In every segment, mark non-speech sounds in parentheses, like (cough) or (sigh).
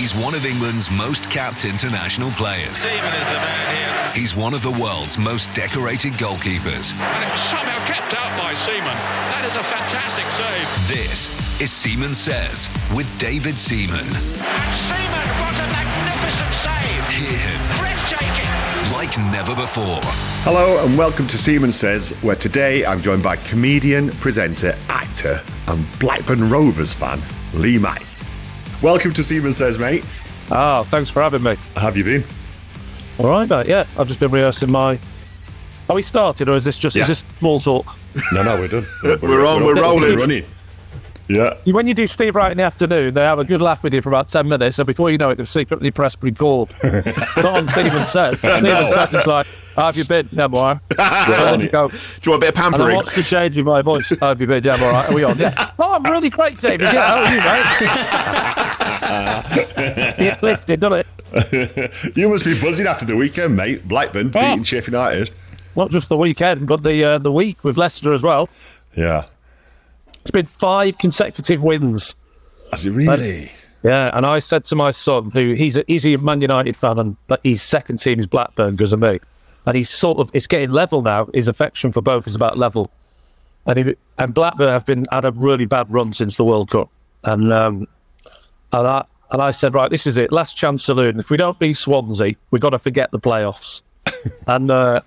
He's one of England's most capped international players. Seaman is the man here. He's one of the world's most decorated goalkeepers. And it was somehow kept out by Seaman. That is a fantastic save. This is Seaman Says with David Seaman. And Seaman, what a magnificent save. Hear him Breathtaking. like never before. Hello and welcome to Seaman Says, where today I'm joined by comedian, presenter, actor, and Blackburn Rovers fan, Lee Mack. Welcome to Seaman Says, mate. Oh, thanks for having me. How have you been? All right, mate. Yeah, I've just been rehearsing my. Are we started, or is this just Yeah. is this small talk? No, no, we're done. (laughs) We're on, we're up, rolling. running. Yeah. When you do Steve Wright in the afternoon, they have a good laugh with you for about ten minutes, and before you know it, they've secretly pressed record. (laughs) Not on Seaman says. (laughs) Seaman says it's like, "How have you been? Yeah, I'm all right." (laughs) You go, Do you want a bit of pampering? watched the change in my voice. How have you been? Yeah, I'm all right. Are we on? Yeah. Oh, I'm really great, David. Yeah, how are you, mate? yeah, lifted, done it. you must be buzzing after the weekend, mate. Blackburn Oh. beating Sheffield United. Not just the weekend, but the uh, the week with Leicester as well. Yeah. It's been five consecutive wins. Has it really? Yeah, and I said to my son, who he's a, he's a Man United fan, and but his second team is Blackburn because of me, and he's sort of it's getting level now. His affection for both is about level, and he, and Blackburn have been had a really bad run since the World Cup, and um, and I and I said, right, this is it, last chance saloon. If we don't beat Swansea, we've got to forget the playoffs, (laughs) and uh,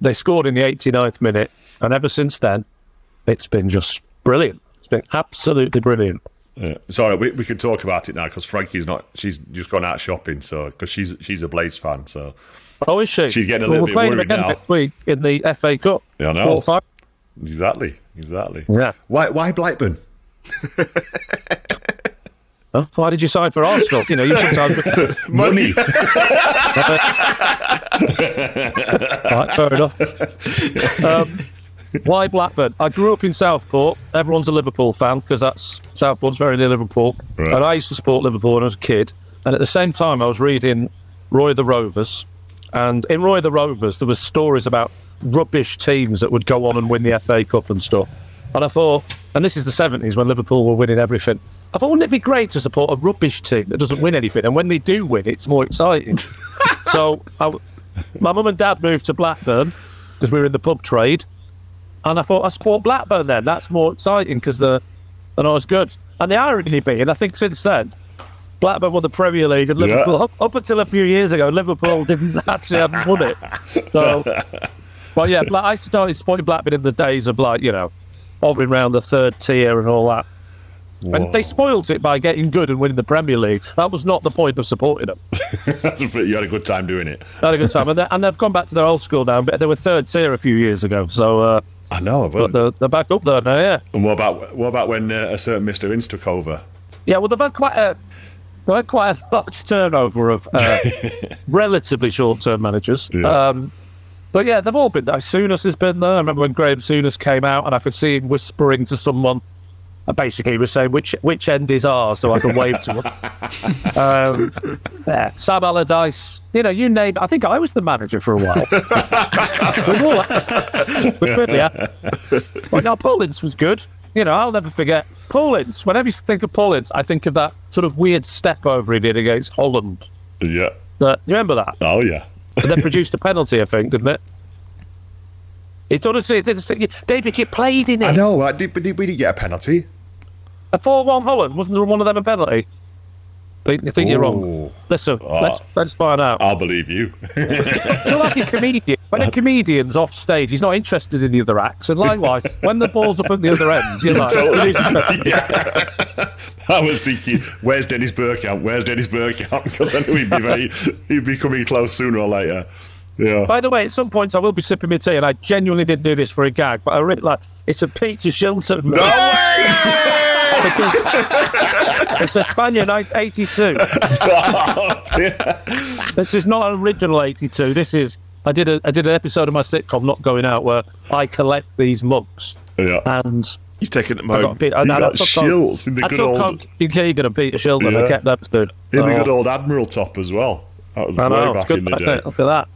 they scored in the 89th minute, and ever since then, it's been just brilliant. It's been absolutely brilliant. Yeah. Sorry, we, we could talk about it now because Frankie's not. She's just gone out shopping, so because she's she's a Blades fan, so Oh, is she? She's getting a well, little we're bit playing worried again now. next week in the FA Cup. Yeah, I know. Exactly, exactly. Yeah. Why why Blackburn? (laughs) Huh? Why did you sign for Arsenal? You know, you should sometimes. (laughs) Money. (laughs) right, fair enough. Um, why Blackburn? I grew up in Southport. Everyone's a Liverpool fan because that's Southport's very near Liverpool. Right. And I used to support Liverpool when I was a kid. And at the same time, I was reading Roy the Rovers. And in Roy the Rovers, there was stories about rubbish teams that would go on and win the FA Cup and stuff. And I thought, and this is the 70s when Liverpool were winning everything. I thought, wouldn't it be great to support a rubbish team that doesn't win anything? And when they do win, it's more exciting. (laughs) so I, my mum and dad moved to Blackburn because we were in the pub trade. And I thought, I support Blackburn then. That's more exciting because they're, they're not as good. And the irony being, I think since then, Blackburn won the Premier League and Yeah. Liverpool, up, up until a few years ago, Liverpool (laughs) didn't actually have won it. So, (laughs) well, yeah, Bla- I started supporting Blackburn in the days of like, you know, hovering around the third tier and all that. And they spoiled it by getting good and winning the Premier League. That was not the point of supporting them. (laughs) you had a good time doing it. They had a good time. And, they, and they've gone back to their old school now. But they were third tier a few years ago. So, uh, I know, but but they're, they're back up there now, yeah. and what about what about when uh, a certain Mister Ince took over? Yeah, well, they've had quite a they've had quite a large turnover of uh, (laughs) relatively short-term managers. Yeah. Um, But yeah, they've all been there. Souness has been there. I remember when Graham Souness came out and I could see him whispering to someone. And basically, he was saying which which end is ours, so I can wave to him. (laughs) Um, yeah, Sam Allardyce, you know, you name. I think I was the manager for a while. (laughs) We really. But now Paul Ince was good. You know, I'll never forget Paul Ince. Whenever you think of Paul Ince, I think of that sort of weird step over he did against Holland. Yeah. Uh, you remember that? Oh yeah. But then produced a penalty, I think, didn't it? It's honestly, it's, it's, David, you played in it. I know. I did, but did we did get a penalty? A 4 1 Holland, wasn't there one of them a penalty? You think you're wrong. Ooh. Listen, ah. let's, let's find out. I'll believe you. (laughs) You're like a comedian. When a comedian's off stage, he's not interested in the other acts. And likewise, when the ball's up at the other end, you're like, Totally. (laughs) I was thinking, where's Dennis Bergkamp? Where's Dennis Bergkamp? (laughs) Because I knew he'd be very, he'd be coming close sooner or later. Yeah. By the way, at some points I will be sipping my tea, and I genuinely didn't do this for a gag, but I really like it's a Peter Shilton. No because it's a Spaniard 82. (laughs) This is not an original 82. This is I did a I did an episode of my sitcom Not Going Out where I collect these mugs yeah. and You've taken them I got home. Pete, I, You I got took Shilts in the I good took old- Coke, Keegan and Peter Shilton. I kept them stood. In the Oh, good old Admiral top as well. That was I way know, it's back good in the day. Look at that.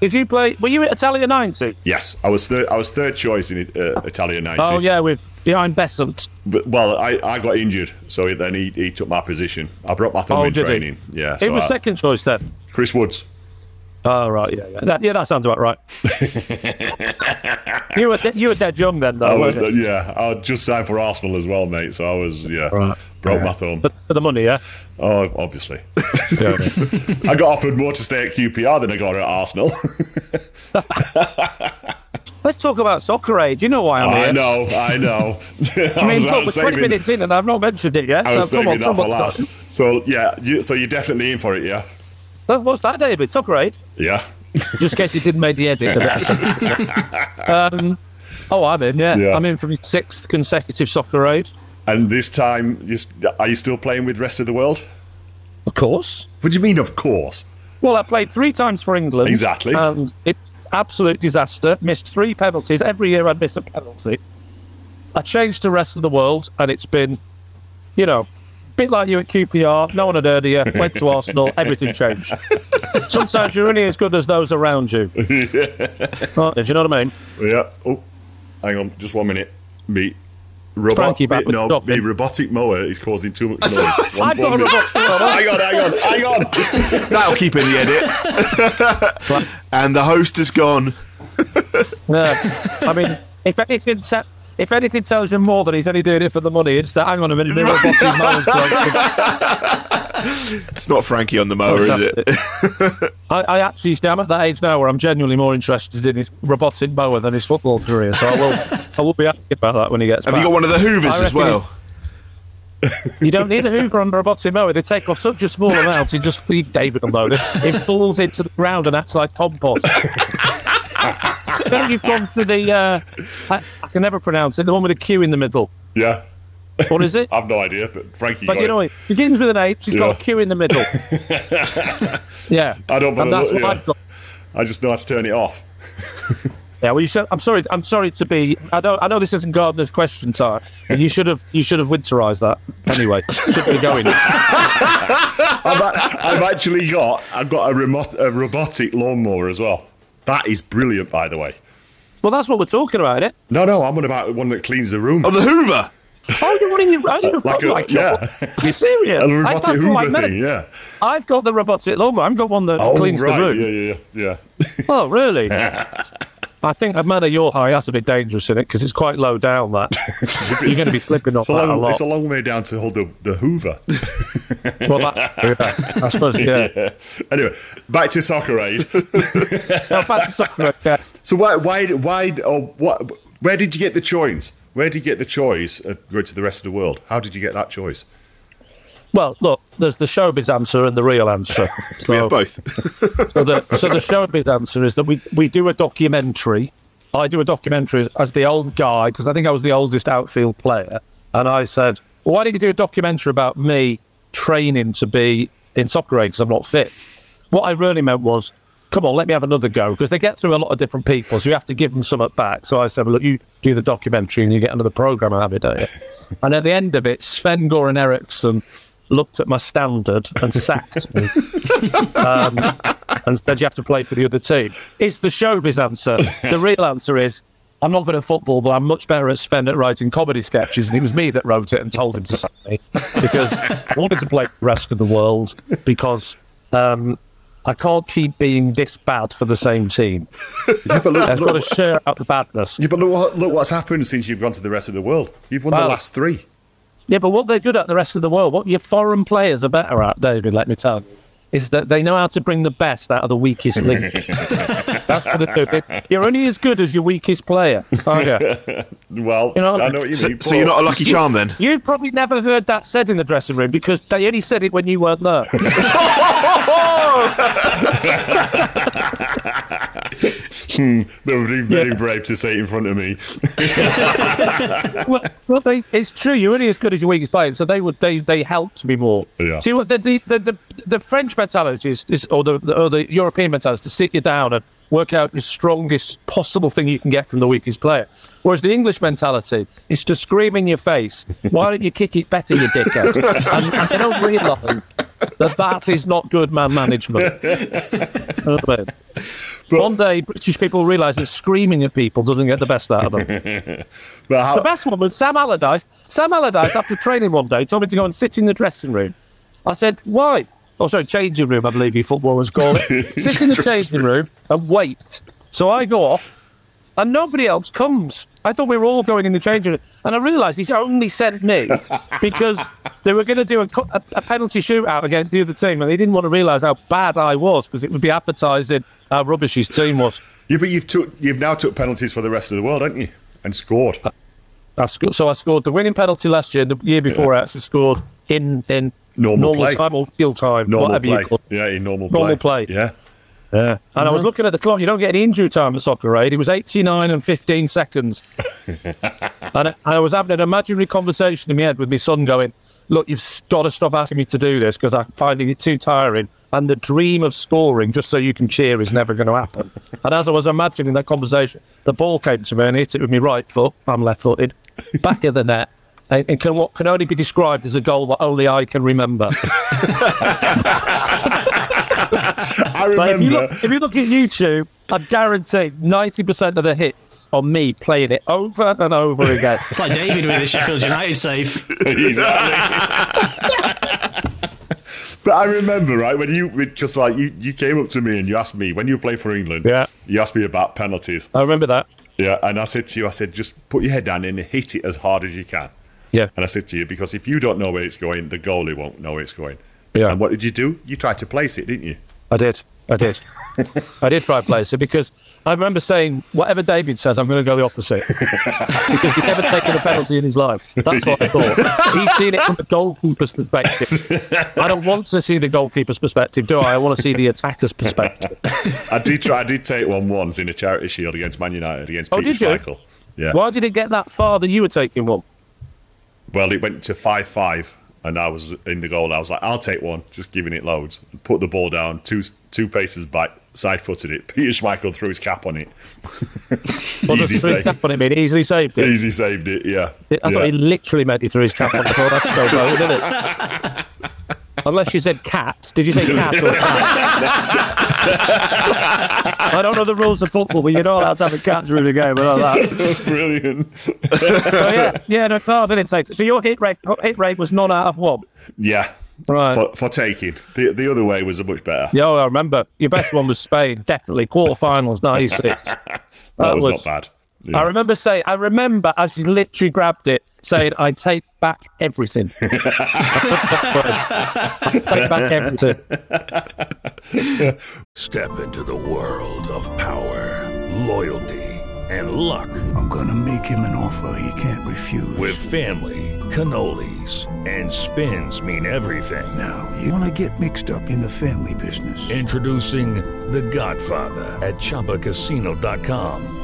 Did you play? Were you at Italia 90? Yes, I was third. I was third choice in uh, Italia ninety. Oh yeah, with behind Beasant. But, well, I, I got injured, so then he, he took my position. I broke my thumb Oh, in did he? training. Yeah, It was I- second choice then. Chris Woods. Oh right, yeah, yeah. That, yeah, that sounds about right. (laughs) you were you were dead young then, I though, was, weren't you? yeah, I just signed for Arsenal as well, mate. So I was, yeah, Right. broke my thumb. But for the money, yeah. Oh, obviously. (laughs) Yeah. (laughs) I got offered more to stay at QPR than I got at Arsenal. (laughs) Let's talk about soccer aid. You know why I'm I here. know, I know. I mean, was- look, we're 20 minutes in and I've not mentioned it yet. I was so come saving on, that for last. So yeah, you, so you're definitely in for it, yeah, What's that, David? Soccer aid? yeah. Just in case you didn't make the edit. of it. um, oh, I'm in. Yeah. Yeah. I'm in for my sixth consecutive soccer aid. And this time, you, are you still playing with rest of the world? Of course. What do you mean, of course? Well, I played three times for England. Exactly. And it absolute disaster. Missed three penalties. Every year I'd miss a penalty. I changed to rest of the world, and it's been, you know, a bit like you at QPR. No one had heard of you. (laughs) Went to Arsenal. Everything changed. Sometimes you're only as good as those around you. (laughs) Right, do you know what I mean? Yeah. Oh, hang on, just one minute. Me. Robot, Frankie back me, with no, the me robotic mower is causing too much noise. I've got a minute. Hang on, hang on, hang on. (laughs) That'll keep in the edit. (laughs) and the host has gone. Yeah. I mean, if anything, te- if anything tells you more than he's only doing it for the money, it's that. Hang on a minute, the (laughs) robotic mower's broken. It's not Frankie on the mower, is it? I, I actually, I'm at that age now where I'm genuinely more interested in his robotic mower than his football career. So I will, I will be happy about that when he gets back. Have back. you got one of the Hoovers as well? You don't need a Hoover on a robotic mower. They take off such a small amount. It just feed David alone. It falls into the ground and acts like compost. (laughs) then you've gone to the. Uh, I, I can never pronounce it. The one with the Q in the middle. Yeah, What is it? (laughs) I've no idea, but Frankie But you know, it. it begins with an H. It's got Yeah. a Q in the middle. (laughs) yeah, I don't and that's look- what yeah. I've got. I just know how to turn it off. (laughs) Yeah, well, you said I'm sorry. I'm sorry to be. I don't. I know this isn't Gardeners' question time, and you should have. You should have winterized that anyway. should be going. I've, a- I've actually got I've got a, remote, a robotic lawnmower as well. That is brilliant, by the way. Well, that's what we're talking about, isn't it? No, no, I'm on about the one that cleans the room. Oh, the Hoover. Oh, you're running. Oh, you're Like a- like yeah. (laughs) You're serious. (laughs) a robotic I Hoover thing, yeah. I've got the robotic lawnmower. I've got one that Oh, cleans right, the room. yeah, yeah, yeah, yeah. (laughs) Oh, really? I think a man of your height, that's a bit dangerous in it because it's quite low down. That you're going to be slipping off a, that a lot. it's a long way down to hold the, the Hoover. well, that, yeah, I suppose. Yeah. Yeah. Anyway, back to soccer aid. No, oh, back to soccer. Yeah. so why, why, why, or what? Where did you get the choice? Where did you get the choice of going to the rest of the world? How did you get that choice? Well, look, there's the showbiz answer and the real answer. (laughs) We So- have both. (laughs) So the, so the showbiz answer is that we, we do a documentary. I do a documentary as, as the old guy because I think I was the oldest outfield player. And I said, well, why don't you do a documentary about me training to be in soccer aid because I'm not fit? What I really meant was come on, let me have another go because they get through a lot of different people, so you have to give them something back. So I said, well, look, you do the documentary and you get another program out of it, don't you? (laughs) and at the end of it, Sven Goran Eriksson looked at my standard and sacked me (laughs) um, and said you have to play for the other team. Is the showbiz answer. The real answer is I'm not good at football, but I'm much better at Sven at writing comedy sketches. And it was me that wrote it and told him to sack me because I wanted to play the rest of the world because um, I can't keep being this bad for the same team. (laughs) Yeah, but look, I've got to share out the badness. yeah, but look, what- look what's happened since you've gone to the rest of the world. You've won the last three. Yeah, but what they're good at the rest of the world, what your foreign players are better at, David, let me tell you, is that they know how to bring the best out of the weakest link. (laughs) That's what they do. You're only as good as your weakest player, oh, aren't you? (laughs) Well, You know, I know what you So, mean. so you're not a lucky charm then? You've probably never heard that said in the dressing room because they only said it when you weren't there. They were being very brave to say it in front of me. well, well they, it's true. You're only as good as your weakest player, so they would they they helped me more. Yeah. See what the the, the, the, the French mentality is, is or the, the or the European mentality is to sit you down and work out the strongest possible thing you can get from the weakest player. Whereas the English mentality is to scream in your face, "Why don't you kick it better, you dickhead?" (laughs) and, and they don't realise that that is not good man management. (laughs) You know what I mean? One day, British people realise that screaming at people doesn't get the best out of them. (laughs) But how, The best one was Sam Allardyce. Sam Allardyce, after training one day, told me to go and sit in the dressing room. I said, why? Oh, sorry, changing room, I believe you footballers call it. (laughs) sit in the changing room and wait. So I go off, and nobody else comes. I thought we were all going in the changing room. And I realised he's only sent me (laughs) because they were going to do a, a, a penalty shootout against the other team, and they didn't want to realise how bad I was because it would be advertising how rubbish his team was. yeah, but you've took you've now took penalties for the rest of the world, haven't you? And scored. Uh, I sco- so I scored the winning penalty last year. The year before, I actually scored in in Normal play. time or field time, Normal whatever play. you call. it. Yeah, in normal, play. Normal play. play. Yeah. Yeah. And I was uh-huh. looking at the clock. You don't get any injury time at soccer right? It was 89 and 15 seconds. (laughs) and I, I was having an imaginary conversation in my head with my son, going, "Look, you've got to stop asking me to do this because I'm finding it too tiring." And the dream of scoring just so you can cheer is never going to happen. and as I was imagining that conversation, the ball came to me and hit it with my right foot. I'm left-footed, (laughs) back of the net. And can, what can only be described as a goal that only I can remember. (laughs) (laughs) I Like, if, you look, if you look at YouTube, I guarantee 90% of the hits on me playing it over and over again. It's like David with the Sheffield United save. (laughs) exactly. but I remember, right, when you because like you, you came up to me and you asked me when you play for England. Yeah. You asked me about penalties. I remember that. Yeah, and I said to you, I said, just put your head down and hit it as hard as you can. Yeah. And I said to you, because if you don't know where it's going, the goalie won't know where it's going. Yeah. And what did you do? You tried to place it, didn't you? I did. I did. I did try it because I remember saying, whatever David says, I'm going to go the opposite. because he's never taken a penalty in his life. That's what I thought. He's seen it from the goalkeeper's perspective. I don't want to see the goalkeeper's perspective, do I? I want to see the attacker's perspective. I did try. I did take one once in a charity shield against Man United against Oh, Peter did you? Schmeichel. Yeah. Why did it get that far that you were taking one? Well, it went to five five, and I was in the goal. I was like, I'll take one, just giving it loads. Put the ball down, two two paces back, side footed it. (laughs) Peter Schmeichel threw his cap on it. (laughs) Well, Easy save. cap on it, mean, easily saved it. Easy saved it. Yeah. I yeah. thought he literally meant he threw his cap on the ball. That's so low, didn't it? (laughs) Unless you said cat. Did you say (laughs) cat or cat? I don't know the rules of football, but you're not allowed to have a cat during a game without that. Brilliant. So yeah, yeah, no, no, I didn't take it. So your hit rate, hit rate was none out of one. Yeah. Right. For, for taking the the other way was a much better. Yeah, oh, I remember. Your best one was Spain, definitely. Quarterfinals, 96. (laughs) that was, not bad. Yeah. I remember saying, I remember as you literally grabbed it, saying, I take back everything. I (laughs) take back everything. Step into the world of power, loyalty, and luck. I'm gonna make him an offer he can't refuse. With family, cannolis, and spins mean everything. Now, you wanna get mixed up in the family business. Introducing The Godfather at ChumbaCasino.com.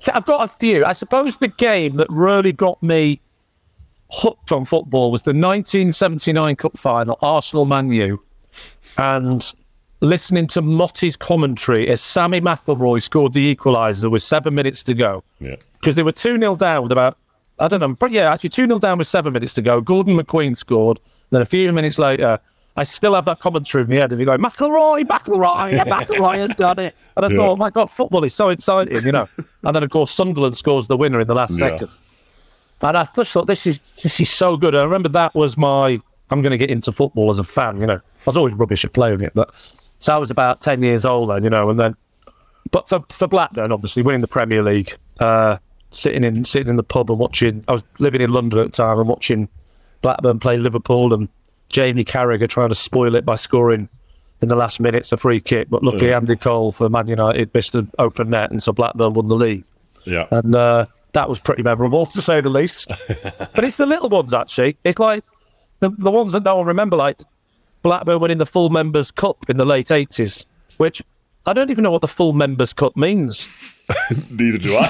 So I've got a few. I suppose the game that really got me hooked on football was the 1979 Cup final, Arsenal Man U, and listening to Motty's commentary as Sammy McIlroy scored the equaliser with seven minutes to go. Yeah. Because they were 2 0 down with about, I don't know, but yeah, actually 2 0 down with seven minutes to go. Gordon McQueen scored. Then a few minutes later, I still have that commentary in my head of me going, McIlroy, McIlroy, yeah, McIlroy has done it. And I Yeah. thought, oh my God, football is so exciting, you know. (laughs) and then, of course, Sunderland scores the winner in the last Yeah. second. And I just thought, this is this is so good. I remember that was my, I'm going to get into football as a fan, you know. I was always rubbish at playing it, but so I was about 10 years old then, you know, and then, but for, for Blackburn, obviously, winning the Premier League, uh, sitting in sitting in the pub and watching, I was living in London at the time and watching Blackburn play Liverpool and Jamie Carragher trying to spoil it by scoring in the last minutes a free kick. But luckily, Yeah. Andy Cole for Man United missed an open net, and so Blackburn won the league. Yeah. And uh, that was pretty memorable, (laughs) to say the least. (laughs) but it's the little ones, actually. It's like the, the ones that no one remember, like Blackburn winning the full Members' Cup in the late 80s, which I don't even know what the full Members' Cup means. (laughs) Neither do I.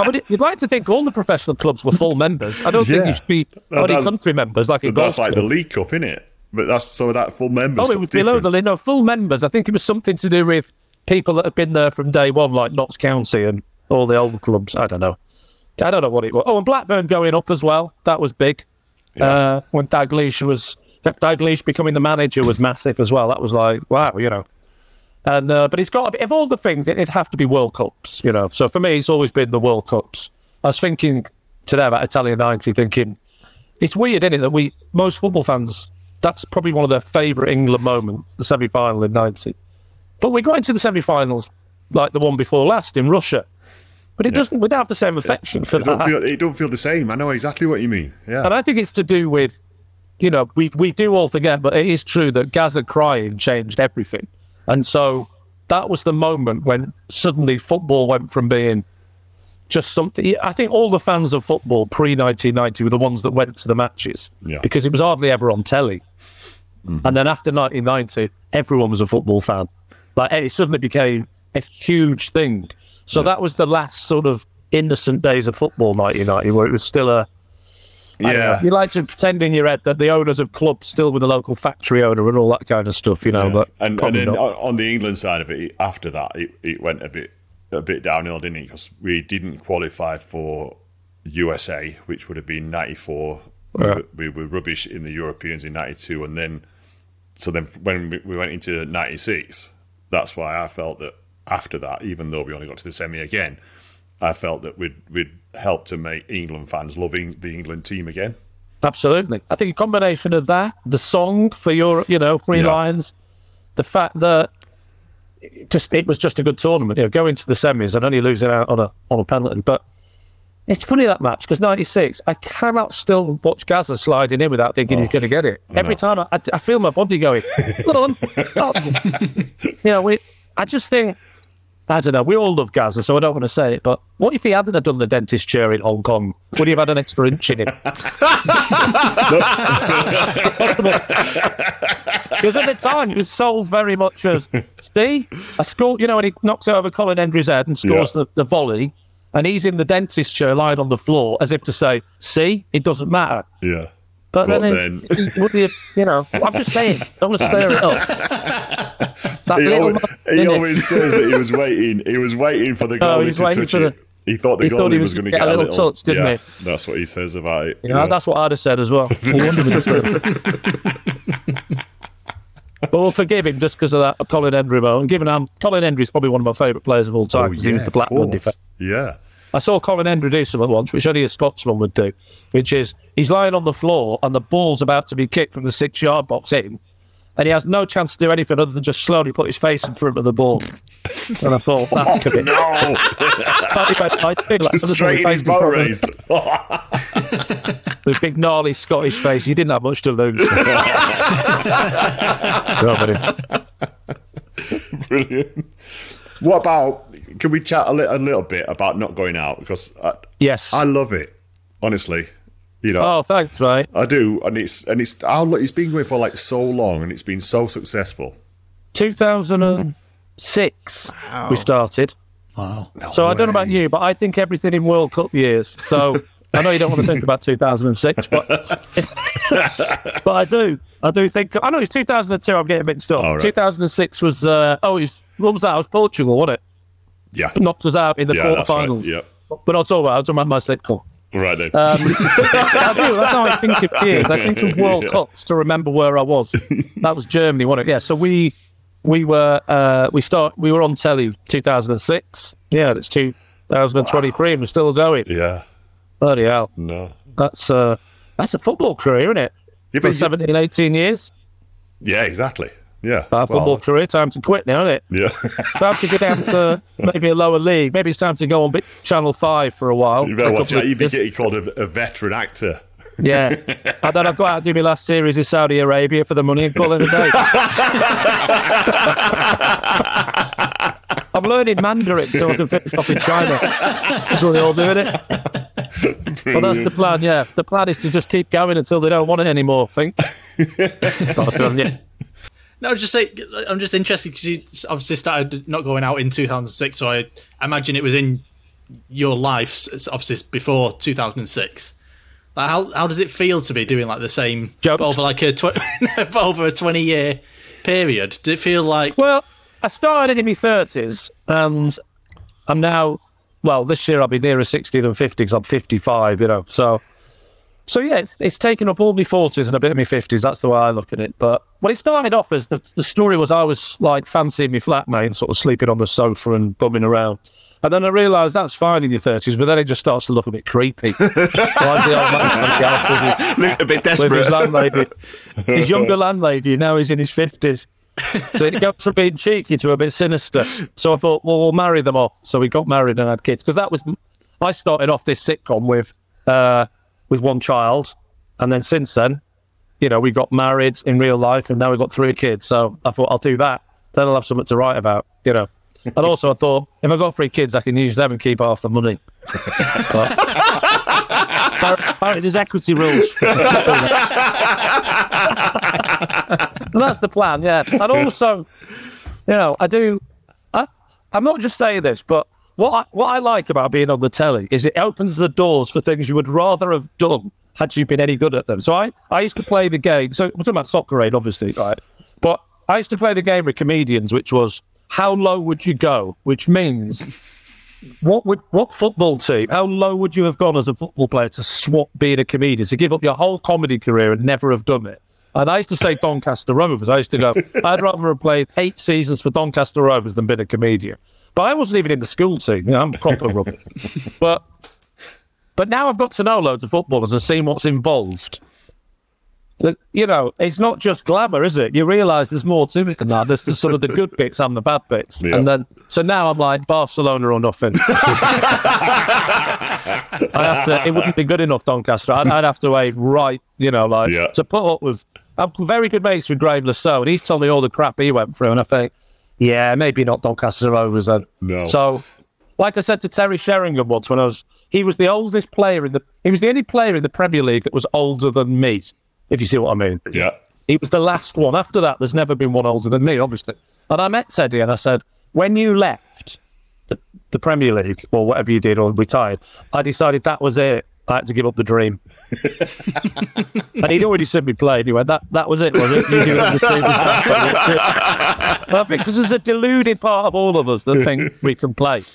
I you'd like to think all the professional clubs were full members. I don't think you should be No, only country members like But that's like the. League Cup, isn't it? But that's some of that full members. Oh, it was below the no full members. I think it was something to do with people that had been there from day one, like Notts County and all the old clubs. I don't know. I don't know what it was. Oh, and Blackburn going up as well. That was big. Uh, when Dalglish was Dalglish becoming the manager was massive as well. That was like wow, you know. And uh, but it's got to be, of all the things, it, it'd have to be World Cups, you know. So for me, it's always been the World Cups. I was thinking today about Italia '90, thinking it's weird, isn't it, that we most football fans that's probably one of their favourite England moments, the semi final in '90. But we got into the semi finals like the one before last in Russia. But it doesn't. We don't have the same affection for It don't, that. feel, it don't feel the same. I know exactly what you mean. Yeah. And I think it's to do with, you know, we we do all forget, but it is true that Gazza crying changed everything. And so that was the moment when suddenly football went from being just something. I think all the fans of football pre 1990 were the ones that went to the matches Yeah. because it was hardly ever on telly. Mm-hmm. And then after 1990, everyone was a football fan. Like it suddenly became a huge thing. So that was the last sort of innocent days of football, 1990, where it was still a. I don't know, Yeah. You like to pretend in your head that the owners of clubs still with the local factory owner and all that kind of stuff, you know. Yeah. But and, and then not. on on the England side of it, after that, it, it went a bit a bit downhill, didn't it? Because we didn't qualify for USA, which would have been '94. Yeah. We were rubbish in the Europeans in '92, and then so then when we- we went into '96, that's why I felt that after that, even though we only got to the semi again, I felt that we'd we'd helped to make England fans loving the England team again. Absolutely. I think a combination of that, the song for your, you know, Three Yeah. Lions, the fact that it just it was just a good tournament. You know, going to the semis and only losing out on a on a penalty. But it's funny that match because '96, I cannot still watch Gazza sliding in without thinking he's oh. going to get it. Every time I, I, I feel my body going, "Come on, (laughs) oh." you know, we. I just think. I don't know. We all love Gazza, so I don't want to say it. But what if he hadn't have done the dentist chair in Hong Kong? Would he have had an extra inch in him? (laughs) Because at the time, it was sold very much as, see, I scored, you know, when he knocks over Colin Hendry's head and scores Yeah. the, the volley, and he's in the dentist chair lying on the floor as if to say, see, it doesn't matter. Yeah. But, But then, then- would you, you know, I'm just saying, don't want to stir it up. (laughs) That he always, he always says that he was waiting. He was waiting for the (laughs) Oh, goalie he's to touch for the- it. He thought the he thought he was, was going to get get a little touch, didn't yeah, he? That's what he says about it. You know, that's what I'd have said as well. (laughs) I wonder if it's- but we'll forgive him just because of that Colin Hendry moment. Given I'm Colin Hendry's probably one of my favourite players of all time Oh, because he was the Blackburn defender. Yeah. I saw Colin Hendry do something once, which only a Scotsman would do, which is he's lying on the floor and the ball's about to be kicked from the six yard box in, and he has no chance to do anything other than just slowly put his face in front of the ball. and I thought, that's committed. (laughs) No! Just straight in his raised. (laughs) With big gnarly Scottish face, he didn't have much to lose. (laughs) Brilliant. What about? Can we chat a, li- a little bit about not going out? Because I, yes, I love it. Honestly, you know. Oh, thanks, mate. I do, and it's and it's oh, how lo- it's been going for like so long, and it's been so successful. 2006, we started. Wow. so I don't know about you, but I think everything in World Cup years. So I know you don't want to think about 2006, but (laughs) but I do. I do think. I know it's 2002. I'm getting mixed up. Right. 2006 was. Uh, oh, it was, what was that? It was Portugal, wasn't it? Yeah. Knocked us out in the Yeah, that's right, quarterfinals. yeah. But not all about. I was talking about my sitcom. Right then. Um, (laughs) I do. That's how I think of years. I think of World Yeah. Cups to remember where I was. That was Germany, wasn't it? Yeah. So we we were uh, we start we were on telly 2006. Yeah, it's 2023 and we're still going. Yeah. Bloody hell. No. That's uh that's a football career, isn't it? Yeah, For but- 17, 18 years. Yeah, exactly. Yeah. Our football Well, career, time to quit now, isn't it? yeah. Time to go down to (laughs) maybe a lower league. Maybe it's time to go on Channel 5 for a while. you better watch out. You'd be getting called a, a veteran actor. Yeah. (laughs) and then I've got out to do my last series in Saudi Arabia for the money and call it a day. (laughs) I'm learning Mandarin so I can finish off in China. That's what they're all doing it. Well, that's the plan, yeah. The plan is to just keep going until they don't want it anymore, I think. (laughs) But, um, yeah. No, just say I'm just interested because you obviously started not going out in 2006, so I imagine it was in your life, obviously before 2006. Like how how does it feel to be doing like the same job over like a tw- (laughs) over a 20 year period? Did it feel like Well, I started in my 30s and I'm now, well, this year I'll be nearer 60 than 50 because I'm 55, you know. So, so yeah, it's, it's taken up all my 40s and a bit of my 50s. That's the way I look at it. But when it started off as the, the story was I was like fancying my flatmate and sort of sleeping on the sofa and bumming around. And then I realised that's fine in your 30s, but then it just starts to look a bit creepy. (laughs) Why is the old man trying to get out with his- a bit With desperate. his landlady. His younger landlady, now he's in his 50s. So it goes from being cheeky to a bit sinister. So I thought, well, we'll marry them off. So we got married and had kids. Because that was, I started off this sitcom with, uh, with one child. And then since then, you know, we got married in real life and now we've got three kids. So I thought, I'll do that. Then I'll have something to write about, you know. And also, I thought, if I've got three kids, I can use them and keep half the money. (laughs) But- Apparently, there's equity rules. (laughs) That's the plan, yeah. And also, you know, I do. I, I'm not just saying this, but what I, what I like about being on the telly is it opens the doors for things you would rather have done had you been any good at them. So I, I used to play the game. So we're talking about soccer aid, obviously, right? But I used to play the game with comedians, which was how low would you go? Which means what would what football team? How low would you have gone as a football player to swap being a comedian to give up your whole comedy career and never have done it? And I used to say Doncaster Rovers. I used to go, I'd rather have played eight seasons for Doncaster Rovers than been a comedian. But I wasn't even in the school team. You know, I'm proper (laughs) rubbish. But but now I've got to know loads of footballers and seen what's involved. That, you know, it's not just glamour, is it? You realise there's more to it than that. There's the sort of the good bits and the bad bits. Yeah. And then, so now I'm like Barcelona or nothing. (laughs) I have to. It wouldn't be good enough, Doncaster. I'd, I'd have to wait right. You know, like Yeah. to put up with. I'm very good mates with Graeme Le Saux, and he's told me all the crap he went through, and I think, yeah, maybe not Doncaster Rovers then. No. So, like I said to Teddy Sheringham once when I was, he was the oldest player in the. He was the only player in the Premier League that was older than me. If you see what I mean. Yeah. He was the last one. After that, there's never been one older than me, obviously. And I met Teddy and I said, when you left the, the Premier League or whatever you did or retired, I decided that was it. I had to give up the dream. (laughs) and he'd already seen me play. And he went, that, that was it, was it? You give up the dream. I think because there's a deluded part of all of us that think we can play. (laughs)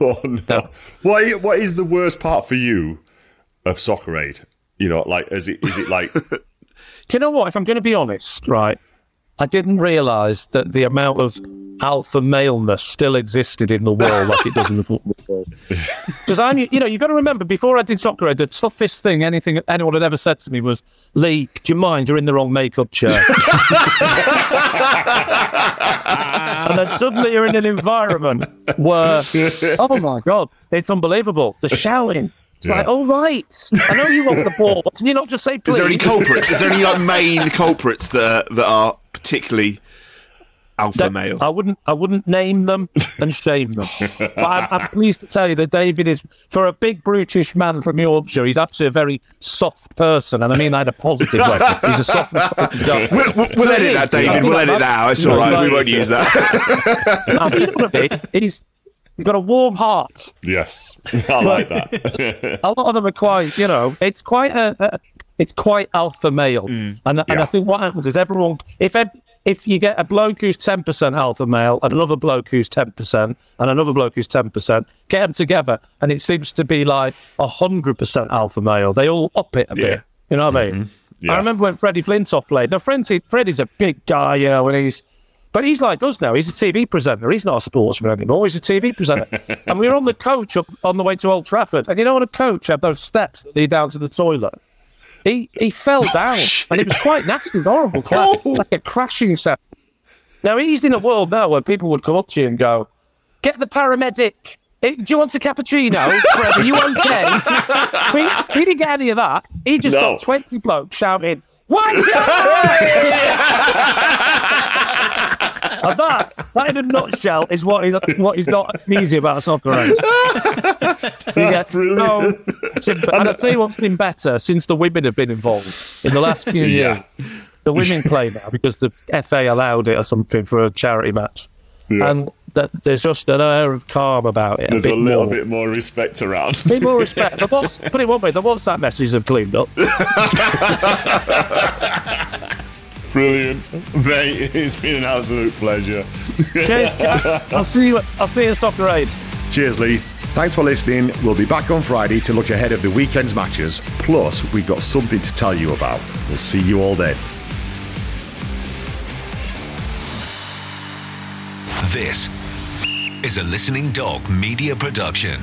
Oh no! What what is the worst part for you of Soccer Aid? You know, like is it is it like (laughs) Do you know what? If I'm going to be honest, right, I didn't realise that the amount of alpha maleness still existed in the world like it does in the (laughs) football world. Because I, you know, you've got to remember before I did soccer, the toughest thing anything anyone had ever said to me was, "Lee, do you mind? You're in the wrong makeup chair." (laughs) and then suddenly you're in an environment where, oh my god, it's unbelievable. The shouting. It's Yeah. like, all right, I know you want the ball. Can you not just say please? Is there any culprits? Is there any like main culprits that that are particularly alpha That- male? I wouldn't. I wouldn't name them and shame them. (laughs) but I'm, I'm pleased to tell you that David is, for a big brutish man from Yorkshire, he's actually a very soft person, and I mean that in a positive way. He's a soft. (laughs) We'll, we'll, we'll edit that, David. We'll edit that out. It's all right. We won't use that. No, you know what I mean? He's he's got a warm heart. Yes, (laughs) I like that. a lot of them are quite, you know, it's quite a, a it's quite alpha male, mm. and and I think what happens is everyone if if you get a bloke who's ten percent alpha male and another bloke who's ten percent and another bloke who's ten percent, get them together, and it seems to be like hundred percent alpha male. They all up it a bit. You know what I mean? Mm-hmm. Yeah. I remember when Freddie Flintoff played. Now, Freddie, Freddie's a big guy, you know, and he's, but he's like us now. He's a TV presenter. He's not a sportsman anymore. He's a TV presenter. (laughs) and we were on the coach up on the way to Old Trafford. And you know, on a coach had those steps that lead down to the toilet. He he fell (laughs) oh, down, and it was quite nasty, horrible, like, like a crashing sound. Now he's in a world now where people would come up to you and go, "Get the paramedic." Do you want a cappuccino? Fred, are you okay? (laughs) we, we didn't get any of that. He just No. got 20 blokes shouting, out! (laughs) and that, that in a nutshell is what he's, what he's not easy about soccer aid. (laughs) You get no sympathy. And I tell you what's been better since the women have been involved in the last few Yeah. years. The women play now because the FA allowed it or something for a charity match. Yeah. And that there's just an air of calm about it. There's a bit little more. bit more respect around. Bit more respect. The what's, put it one way, the WhatsApp messages have cleaned up. (laughs) Brilliant, mate. It's been an absolute pleasure. Cheers, chaps. I'll see you. I'll see you at Soccer Aid. Cheers, Lee. Thanks for listening. We'll be back on Friday to look ahead of the weekend's matches. Plus, we've got something to tell you about. We'll see you all then. This is a Listening Dog media production.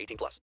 18 plus.